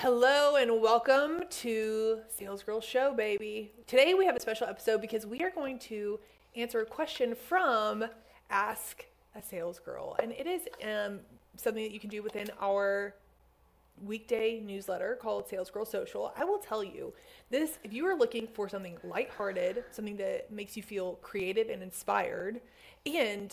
Hello and welcome to Sales Girl Show, baby. Today we have a special episode because we are going to answer a question from Ask a Sales Girl, and it is um, something that you can do within our weekday newsletter called Sales Girl Social. I will tell you this: if you are looking for something lighthearted, something that makes you feel creative and inspired, and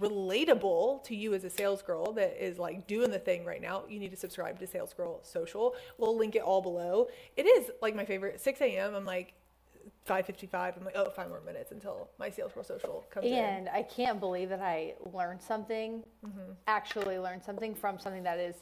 relatable to you as a sales girl that is like doing the thing right now, you need to subscribe to Sales Girl Social. We'll link it all below. It is like my favorite. 6 a.m. I'm like 5:55. I'm like, oh, five more minutes until my Sales Girl Social comes in. And I can't believe that I learned something, Mm-hmm. actually learned something from something that is,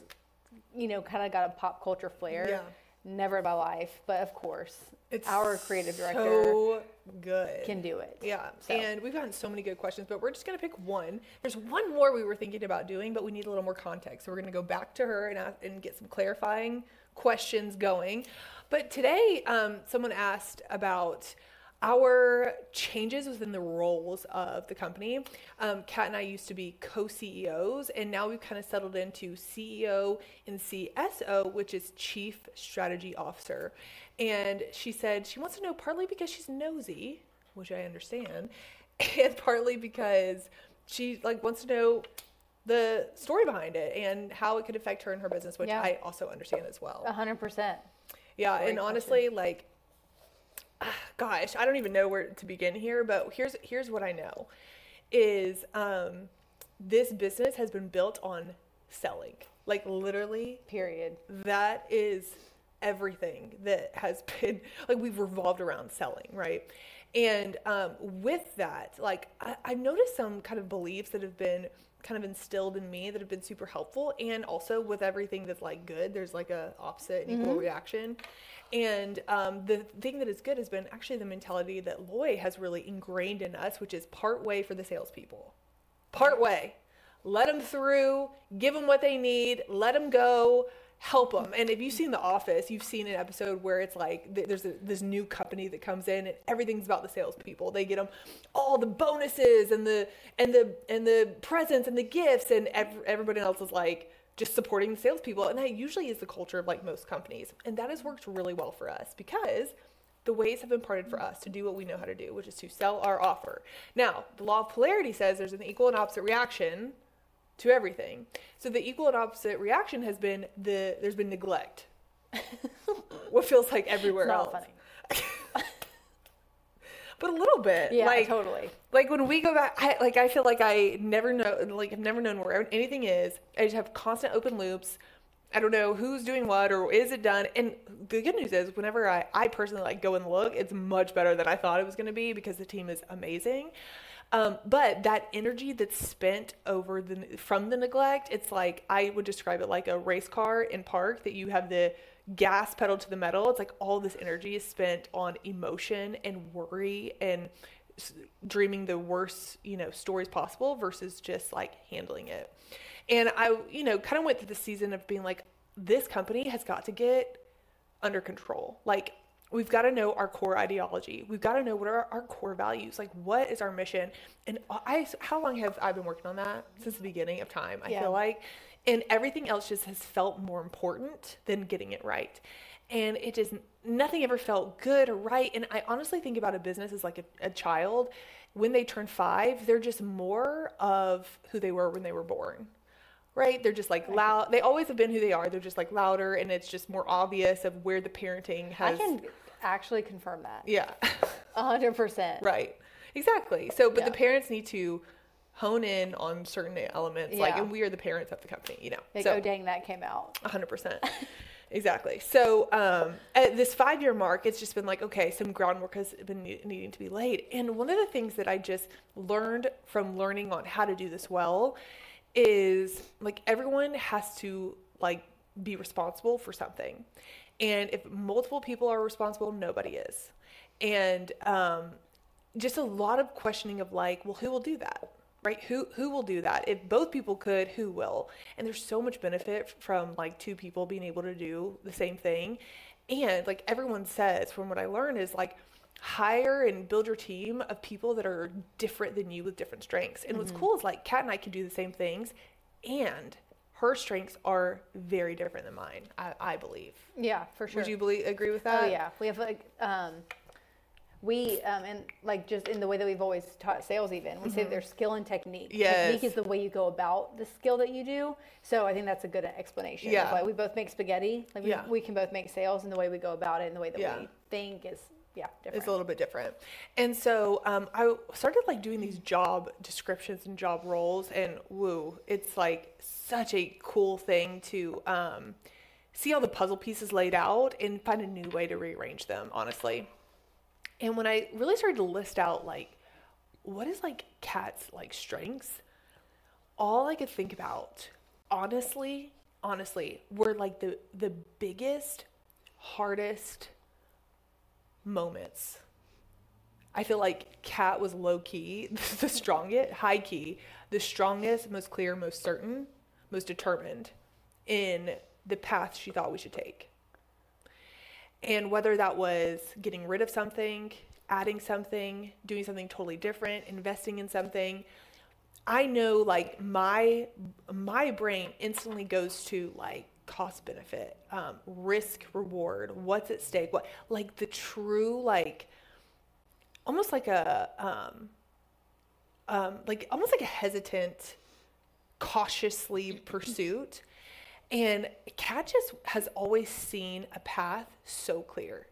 you know, kind of got a pop culture flair. Yeah. Never in my life, but of course, It's our creative director so good. can do it. Yeah, So. and we've gotten so many good questions, but we're just gonna pick one. There's one more we were thinking about doing, but we need a little more context. So we're gonna go back to her and ask, and get some clarifying questions going. But today, um, someone asked about our changes within the roles of the company. Um, Kat and I used to be co-CEOs, and now we've kind of settled into CEO and CSO, which is Chief Strategy Officer. And she said she wants to know partly because she's nosy, which I understand, and partly because she like wants to know the story behind it and how it could affect her and her business, which Yeah. I also understand as well. A hundred percent. Yeah, Great and honestly, like, ah, gosh, I don't even know where to begin here. But here's here's what I know, is um, this business has been built on selling. Like literally, Period. that is everything that has been like we've revolved around selling, right? And um, with that, like I, I've noticed some kind of beliefs that have been kind of instilled in me that have been super helpful, and also with everything that's like good, there's like a opposite and equal reaction. And um, the thing that is good has been actually the mentality that Loy has really ingrained in us, which is part way for the salespeople. Part way. Let them through, give them what they need, let them go, help them. And if you've seen The Office, you've seen an episode where it's like th- there's a, this new company that comes in and everything's about the salespeople. They get them all the bonuses and the and the and the presents and the gifts, and ev- everybody else is like just supporting the salespeople. And that usually is the culture of like most companies, and that has worked really well for us because the ways have been parted for us to do what we know how to do, which is to sell our offer. Now, the law of polarity says there's an equal and opposite reaction to everything. So the equal and opposite reaction has been the there's been neglect. what feels like everywhere else. funny. But a little bit. Yeah, like, totally. like when we go back I like I feel like I never know like I've never known where anything is. I just have constant open loops. I don't know who's doing what or is it done. And the good news is whenever I, I personally like go and look, it's much better than I thought it was gonna be because the team is amazing. Um, but that energy that's spent over the from the neglect, it's like I would describe it like a race car in park that you have the gas pedal to the metal. It's like all this energy is spent on emotion and worry and dreaming the worst, you know, stories possible versus just like handling it. And I, you know, kind of went through the season of being like, this company has got to get under control. Like, we've got to know our core ideology. We've got to know what are our core values. Like, what is our mission? And I, how long have I been working on that since the beginning of time? I Yeah. feel like, and everything else just has felt more important than getting it right. And it just nothing ever felt good or right. And I honestly think about a business as like a, a child. When they turn five, they're just more of who they were when they were born right? They're just like loud. They always have been who they are. They're just like louder, and it's just more obvious of where the parenting I has. can actually confirm that. Yeah, A hundred percent. right. Exactly. So, but the parents need to hone in on certain elements, like, Yeah. and we are the parents of the company, you know. Like, so, oh dang, that came out. 100%. exactly. So, um, at this five year mark, it's just been like, okay, some groundwork has been ne- needing to be laid. And one of the things that I just learned from learning on how to do this well is like everyone has to like be responsible for something. And if multiple people are responsible, nobody is. And um, just a lot of questioning of like, well, who will do that? Right? Who who will do that? If both people could, who will? And there's so much benefit from like two people being able to do the same thing. And like everyone says, from what I learned, is like hire and build your team of people that are different than you with different strengths. And what's cool is like Kat and I can do the same things and her strengths are very different than mine. I, I believe. Yeah, for sure. Would you believe agree with that? Oh yeah, we have like um, we um, and like just in the way that we've always taught sales, even we say there's skill and technique. Mm-hmm. Yes. Technique is the way you go about the skill that you do. So I think that's a good explanation. Yeah. why we both make spaghetti. Like we, Yeah. we can both make sales, and the way we go about it, and the way that Yeah. we think is yeah different. It's a little bit different. And so um, I started like doing these job descriptions and job roles, and woo, it's like such a cool thing to um, see all the puzzle pieces laid out and find a new way to rearrange them, honestly. And when I really started to list out like what is like Kat's like strengths, all I could think about, honestly, honestly, were like the the biggest, hardest moments. I feel like Kat was low key, the strongest, high key, the strongest, most clear, most certain, most determined in the path she thought we should take. And whether that was getting rid of something, adding something, doing something totally different, investing in something, I know like my my brain instantly goes to like cost benefit, um, risk reward, what's at stake, what like the true like almost like a um, um, like almost like a hesitant, cautiously pursuit. And Kat just has always seen a path so clear.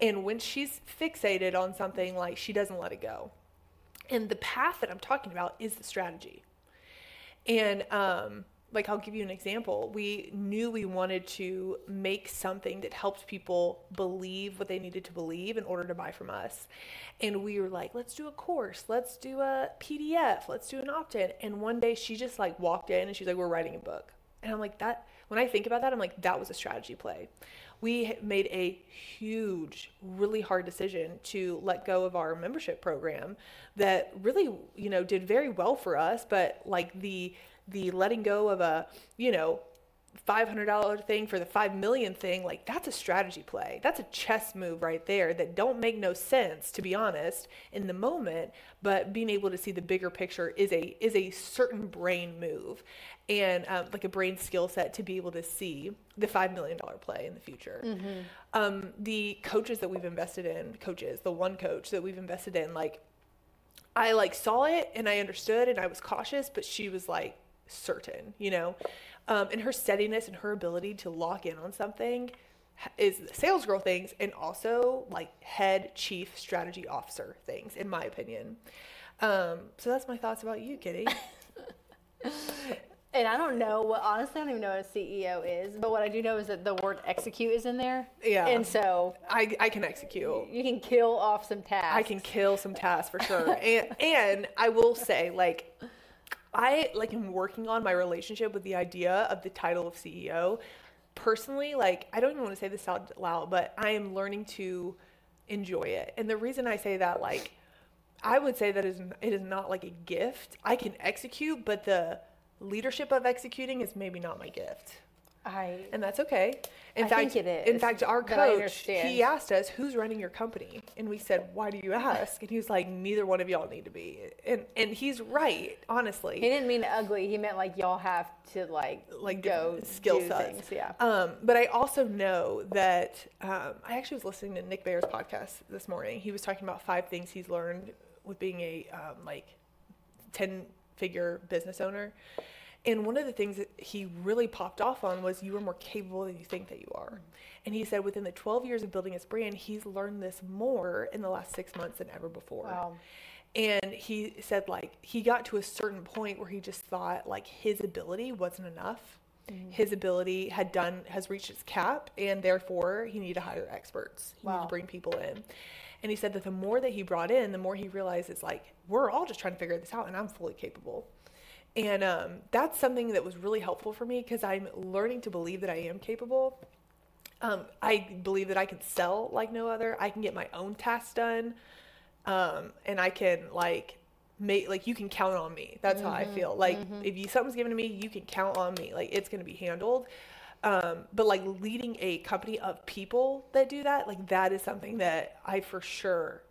And when she's fixated on something, like she doesn't let it go. And the path that I'm talking about is the strategy. And um, like I'll give you an example. We knew we wanted to make something that helped people believe what they needed to believe in order to buy from us. And we were like, let's do a course, let's do a PDF, let's do an opt-in. And one day she just like walked in and she's like, we're writing a book. And I'm like, that when I think about that, I'm like, that was a strategy play. We made a huge, really hard decision to let go of our membership program that really, you know, did very well for us, but like the the letting go of a, you know, $500 thing for the 5 million thing, like that's a strategy play. That's a chess move right there that don't make no sense to be honest in the moment, but being able to see the bigger picture is a is a certain brain move and um, like a brain skill set to be able to see the $5 million play in the future. Um, the coaches that we've invested in, coaches, the one coach that we've invested in, like I like saw it and I understood and I was cautious, but she was like certain, you know, um, and her steadiness and her ability to lock in on something is sales girl things and also like head chief strategy officer things, in my opinion. Um, so that's my thoughts about you, Kitty. And I don't know what honestly I don't even know what a CEO is, but what I do know is that the word execute is in there. Yeah. And so I, I can execute. you can kill off some tasks. I can kill some tasks for sure. and and I will say, like, I like am working on my relationship with the idea of the title of CEO. Personally, like, I don't even want to say this out loud, but I am learning to enjoy it. And the reason I say that, like, I would say that is it is not like a gift. I can execute, but the leadership of executing is maybe not my gift. I And that's okay. In I fact, think it in fact, our coach he asked us, "Who's running your company?" And we said, "Why do you ask?" And he was like, "Neither one of y'all need to be." And and he's right, honestly. he didn't mean ugly. He meant like y'all have to like Like go skill sets. things. Yeah. Um, but I also know that um, I actually was listening to Nick Bare's podcast this morning. He was talking about five things he's learned with being a um, like ten figure business owner. And one of the things that he really popped off on was you are more capable than you think that you are. Mm-hmm. And he said within the 12 years of building his brand, he's learned this more in the last six months than ever before. Wow. And he said like he got to a certain point where he just thought like his ability wasn't enough. Mm-hmm. His ability had done has reached its cap, and therefore he needed to hire experts. He needed to bring people in. And he said that the more that he brought in, the more he realized it's like we're all just trying to figure this out, and I'm fully capable. And um, that's something that was really helpful for me because I'm learning to believe that I am capable. Um, I believe that I can sell like no other. I can get my own tasks done, um, and I can like make like you can count on me. That's how I feel. Like if you something's given to me, you can count on me. Like it's gonna be handled. Um, but like leading a company of people that do that, like that is something that I for sure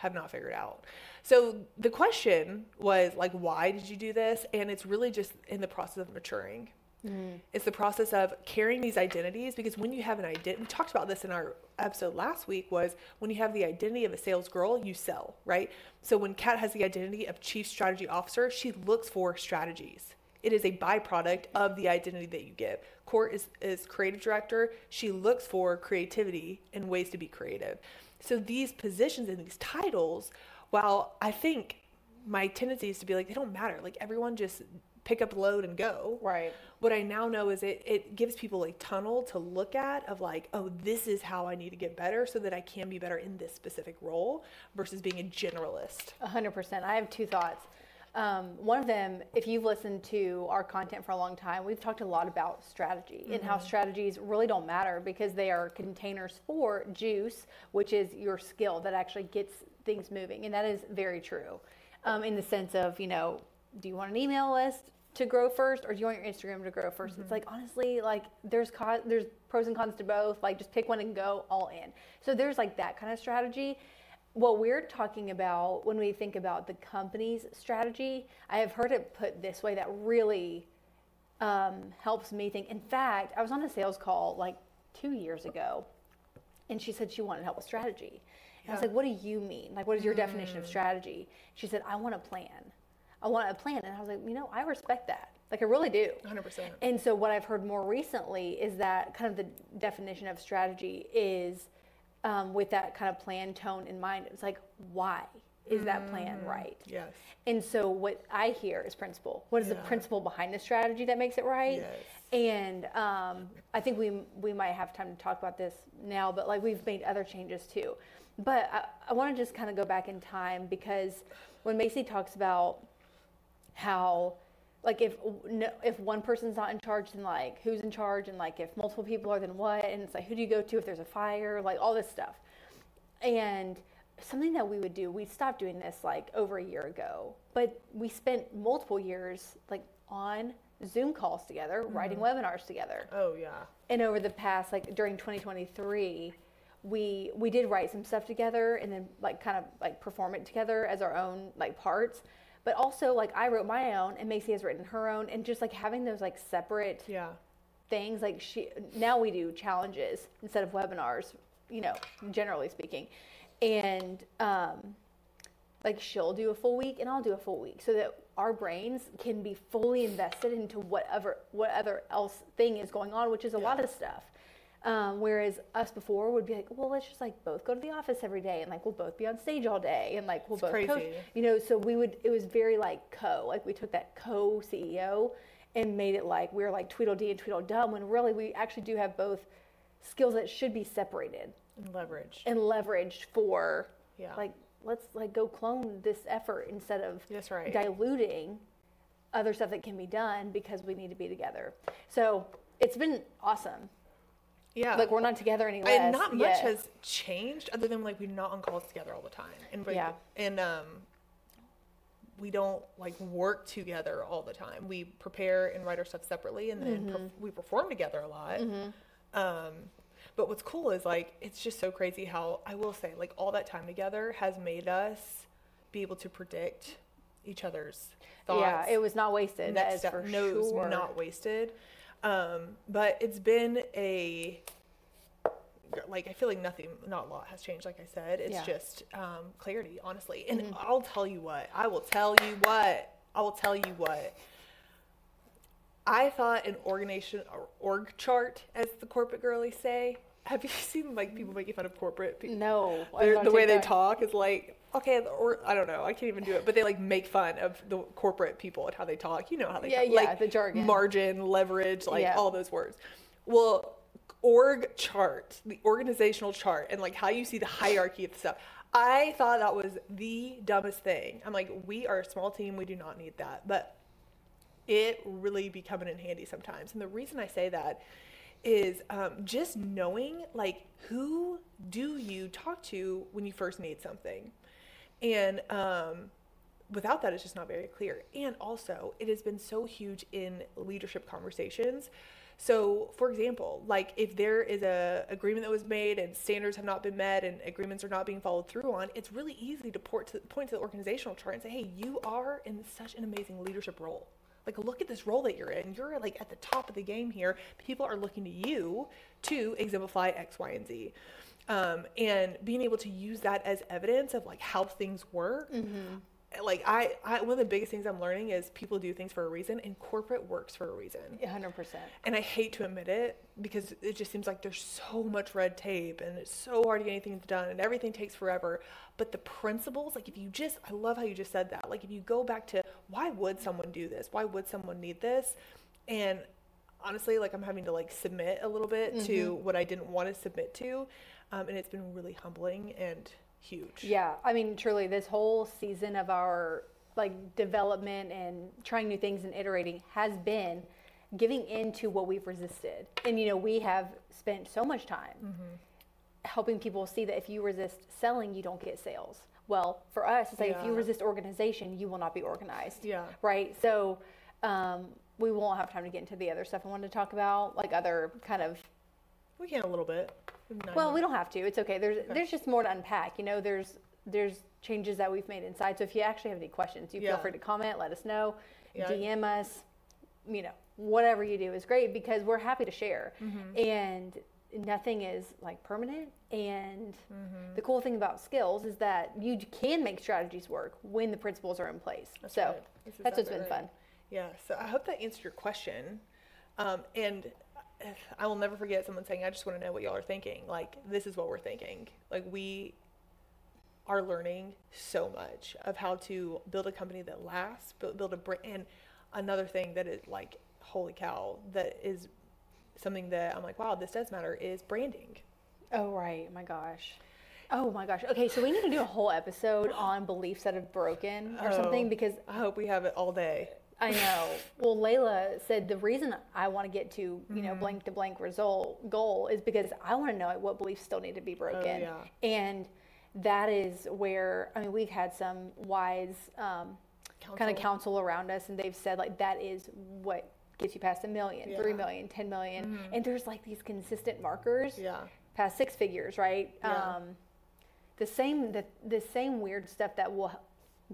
have not figured out. So the question was like, why did you do this? And it's really just in the process of maturing. Mm. It's the process of carrying these identities because when you have an identity, we talked about this in our episode last week, was when you have the identity of a sales girl, you sell, right? So when Kat has the identity of chief strategy officer, she looks for strategies. It is a byproduct of the identity that you give. Court is, is creative director. She looks for creativity and ways to be creative. So these positions and these titles, while I think my tendency is to be like, they don't matter. Like everyone just pick up load and go. Right. What I now know is it, it gives people a tunnel to look at of like, oh, this is how I need to get better so that I can be better in this specific role versus being a generalist. A hundred percent. I have two thoughts. Um, one of them, if you've listened to our content for a long time, we've talked a lot about strategy and how strategies really don't matter because they are containers for juice, which is your skill that actually gets things moving. And that is very true um, in the sense of, you know, do you want an email list to grow first or do you want your Instagram to grow 1st It's like, honestly, like there's, co- there's pros and cons to both. Like just pick one and go all in. So there's like that kind of strategy what we're talking about when we think about the company's strategy, I have heard it put this way that really um, helps me think. In fact, I was on a sales call like two years ago, and she said she wanted help with strategy. And I was like, "What do you mean? Like, what is your definition of strategy?" She said, "I want a plan. I want a plan." And I was like, "You know, I respect that. Like, I really do." 100%. And so, what I've heard more recently is that kind of the definition of strategy is um, with that kind of plan tone in mind. It's like, why is that plan right? Yes. And so, what I hear is principle. What is the principle behind the strategy that makes it right? Yes. And um, I think we we might have time to talk about this now, but like we've made other changes too. But I, I want to just kind of go back in time because when Macy talks about how like if no, if one person's not in charge then like who's in charge? And like if multiple people are then what? And it's like who do you go to if there's a fire? Like all this stuff. And something that we would do we stopped doing this like over a year ago. But we spent multiple years like on zoom calls together mm-hmm. writing webinars together. Oh, yeah. and over the past like during 2023 we we did write some stuff together and then like kind of like perform it together as our own like parts but also like i wrote my own and macy has written her own and just like having those like separate Yeah. things like she now we do challenges instead of webinars you know generally speaking and um like she'll do a full week and I'll do a full week so that our brains can be fully invested into whatever whatever else thing is going on, which is a lot of stuff. Um, whereas us before would be like, well, let's just like both go to the office every day and like we'll both be on stage all day and like we'll both coach. You know, so we would. It was very like co. Like we took that co CEO and made it like we were like Tweedledee and Tweedledum when really we actually do have both skills that should be separated And leverage. and leveraged for Yeah. like let's like go clone this effort instead of That's right. diluting other stuff that can be done because we need to be together. So it's been awesome. Yeah. Like we're not together any less. and not much yet. has changed other than like we're not on calls together all the time and like, Yeah. and um we don't like work together all the time we prepare and write our stuff separately and then Mm-hmm. perf- we perform together a lot um but what's cool is like it's just so crazy how i will say like all that time together has made us be able to predict each other's thoughts yeah, it was not wasted. That is step for sure. not wasted um but it's been a like i feel like nothing not a lot has changed like i said it's Yeah. just um clarity honestly and Mm-hmm. i'll tell you what i will tell you what i will tell you what i thought an organization or org chart as the corporate girlies say have you seen like people making fun of corporate people no. I they're- was the way they talk is like okay or i don't know i can't even do it but they like make fun of the corporate people and how they talk you know how they Yeah, talk yeah, like the jargon. margin leverage like Yeah. all those words well org chart the organizational chart and like how you see the hierarchy of stuff i thought that was the dumbest thing i'm like we are a small team we do not need that but it really be coming in handy sometimes. And the reason I say that is um, just knowing like who do you talk to when you first need something, and um, without that, it's just not very clear. And also, it has been so huge in leadership conversations. So, for example, like if there is a agreement that was made and standards have not been met and agreements are not being followed through on, it's really easy to to point to the organizational chart and say, "Hey, you are in such an amazing leadership role. like look at this role that you're in. You're like at the top of the game here. People are looking to you to exemplify X, Y, and Z. Um, and being able to use that as evidence of like how things work like I, I one of the biggest things i'm learning is people do things for a reason and corporate works for a reason. 100%. and i hate to admit it because it just seems like there's so much red tape and it's so hard to get anything done and everything takes forever. But the principles like if you just i love how you just said that. Like if you go back to why would someone do this? Why would someone need this? And honestly like i'm having to like submit a little bit to what i didn't want to submit to um, and it's been really humbling and huge Yeah, I mean, truly, this whole season of our like development and trying new things and iterating has been giving in to what we've resisted. And you know, we have spent so much time Mm-hmm. helping people see that if you resist selling, you don't get sales. Well, for us, it's like if you resist organization, you will not be organized. Yeah. Right. So um, we won't have time to get into the other stuff I wanted to talk about, like other kind of we can a little bit We have nine well, we don't have to. It's okay. There's there's just more to unpack. You know, there's there's changes that we've made inside. So if you actually have any questions, you Yeah. feel free to comment, let us know, Yeah. DM us. You know, whatever you do is great because we're happy to share. Mm-hmm. And nothing is like permanent. And Mm-hmm. the cool thing about skills is that you can make strategies work when the principles are in place. That's so right. That's that's what's exactly been right. fun. Yeah, so I hope that answered your question. Um, and I will never forget someone saying, I just want to know what y'all are thinking. Like, this is what we're thinking. Like, we are learning so much of how to build a company that lasts, build, build a brand. And another thing that is like, holy cow, that is something that I'm like, wow, this does matter is branding. Oh right, my gosh. Oh my gosh. Okay, so we need to do a whole episode on beliefs that have broken or oh, something Oh. because I hope we have it all day. I know. Well, Layla said the reason I want to get to you Mm-hmm. know blank to blank result goal is because I want to know what beliefs still need to be broken, yeah. and that is where I mean we've had some wise um, kind of Counsel. around us, and they've said like that is what gets you past a million, three Yeah. million, ten million, and there's like these consistent markers Yeah. past six figures, right? Yeah. Um, the same the, the same weird stuff that will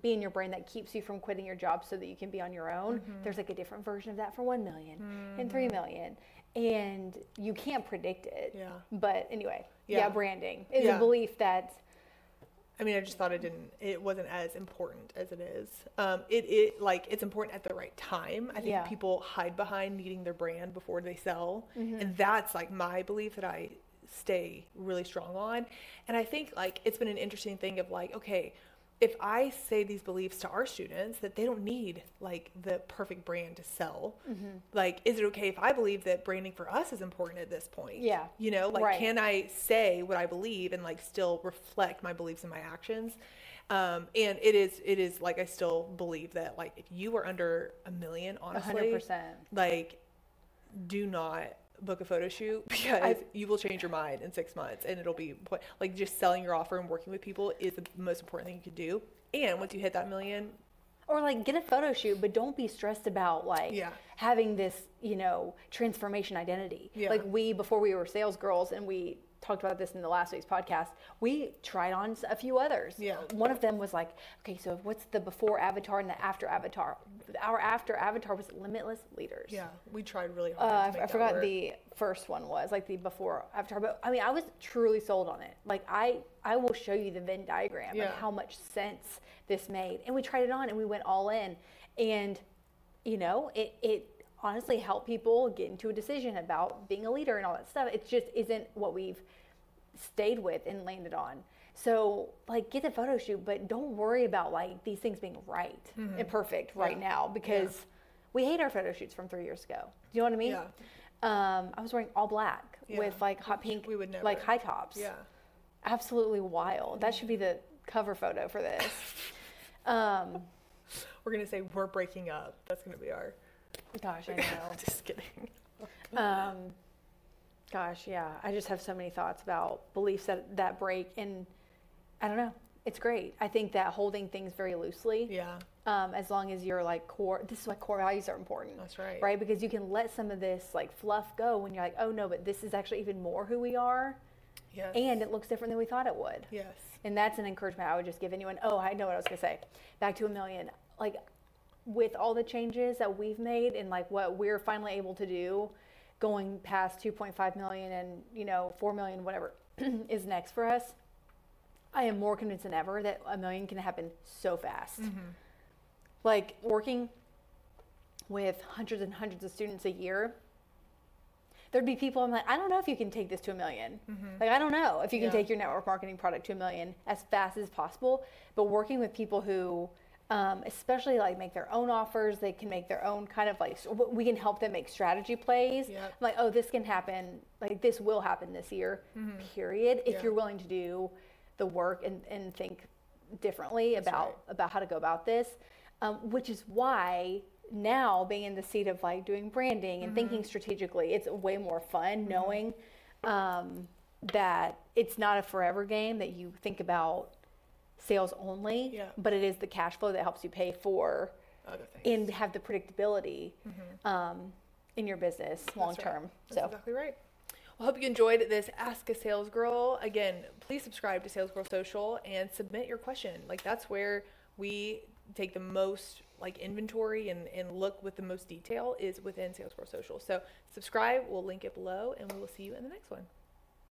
be in your brain that keeps you from quitting your job so that you can be on your own. Mm-hmm. There's like a different version of that for 1 million and 3 million. And you can't predict it. Yeah. But anyway, yeah, Yeah. branding is Yeah. a belief that I mean, I just thought it didn't. It wasn't as important as it is. Um, it it like it's important at the right time. I think Yeah. people hide behind needing their brand before they sell, and that's like my belief that I stay really strong on. And I think like it's been an interesting thing of like, okay, if I say these beliefs to our students that they don't need like the perfect brand to sell, like, is it okay if I believe that branding for us is important at this point? Yeah. You know, like, Right. can I say what I believe and like still reflect my beliefs and my actions? Um, and it is, it is like I still believe that like if you are under a million, honestly, 100%. like, do not book a photo shoot because you will change your mind in six months and it'll be like just selling your offer and working with people is the most important thing you can do. And once you hit that million, or like get a photo shoot, but don't be stressed about like Yeah. having this, you know, transformation identity. Yeah. Like we, before we were sales girls and we talked about this in the last week's podcast, we tried on a few others. Yeah. One of them was like, okay, so what's the before avatar and the after avatar? Our after avatar was limitless leaders. yeah, we tried really Uh, hard. Make I forgot work. the first one was like the before avatar, but I mean, I was truly sold on it. Like I, I will show you the Venn diagram Yeah. and how much sense this made. And we tried it on and we went all in, and you know, it it honestly help people get into a decision about being a leader and all that stuff. It just isn't what we've stayed with and landed on. So like get the photo shoot, but don't worry about like these things being right and perfect right Mm-hmm. Yeah. now because we hate our photo shoots from three years ago. Do you know what I mean? Yeah. Um, I was wearing all black Yeah. with like hot pink, we would never. like high tops. Yeah. Absolutely wild. That should be the cover photo for this. um, We're gonna say we're breaking up. That's gonna be our. Gosh, I know. Just kidding. Um, gosh, yeah. I just have so many thoughts about beliefs that that break, and I don't know. It's great. I think that holding things very loosely, Yeah, um, as long as you're like core. This is why core values are important. that's right. right? Because you can let some of this like fluff go when you're like, oh no, but this is actually even more who we are, Yes. and it looks different than we thought it would. yes. And that's an encouragement I would just give anyone. Oh, I know what I was gonna say. Back to a million. Like, with all the changes that we've made and like what we're finally able to do, going past 2.5 million and you know 4 million, whatever is next for us. I am more convinced than ever that a million can happen so fast. Like working with hundreds and hundreds of students a year, there'd be people I'm like, I don't know if you can take this to a 1000000 Like, I don't know if you can Mm-hmm. Yeah. take your network marketing product to a million as fast as possible. But working with people who, um, especially like make their own offers, they can make their own kind of like, we can help them make strategy plays. Yep. Like, oh, this can happen. Like, this will happen this year, period. If Mm-hmm. Yeah. you're willing to do the work and, and think differently about right. about how to go about this, um, which is why now being in the seat of like doing branding and thinking Mm-hmm. strategically, it's way more fun knowing um, that it's not a forever game that you think about sales only, Yeah. but it is the cash flow that helps you pay for Other things. and have the predictability um, in your business long Mm-hmm. Right. term. That's So. exactly right. Well, I hope you enjoyed this Ask a Sales Girl. Again, please subscribe to Sales Girl Social and submit your question. Like that's where we take the most like inventory and, and look with the most detail is within Sales Girl Social. So subscribe, we'll link it below, and we will see you in the next one.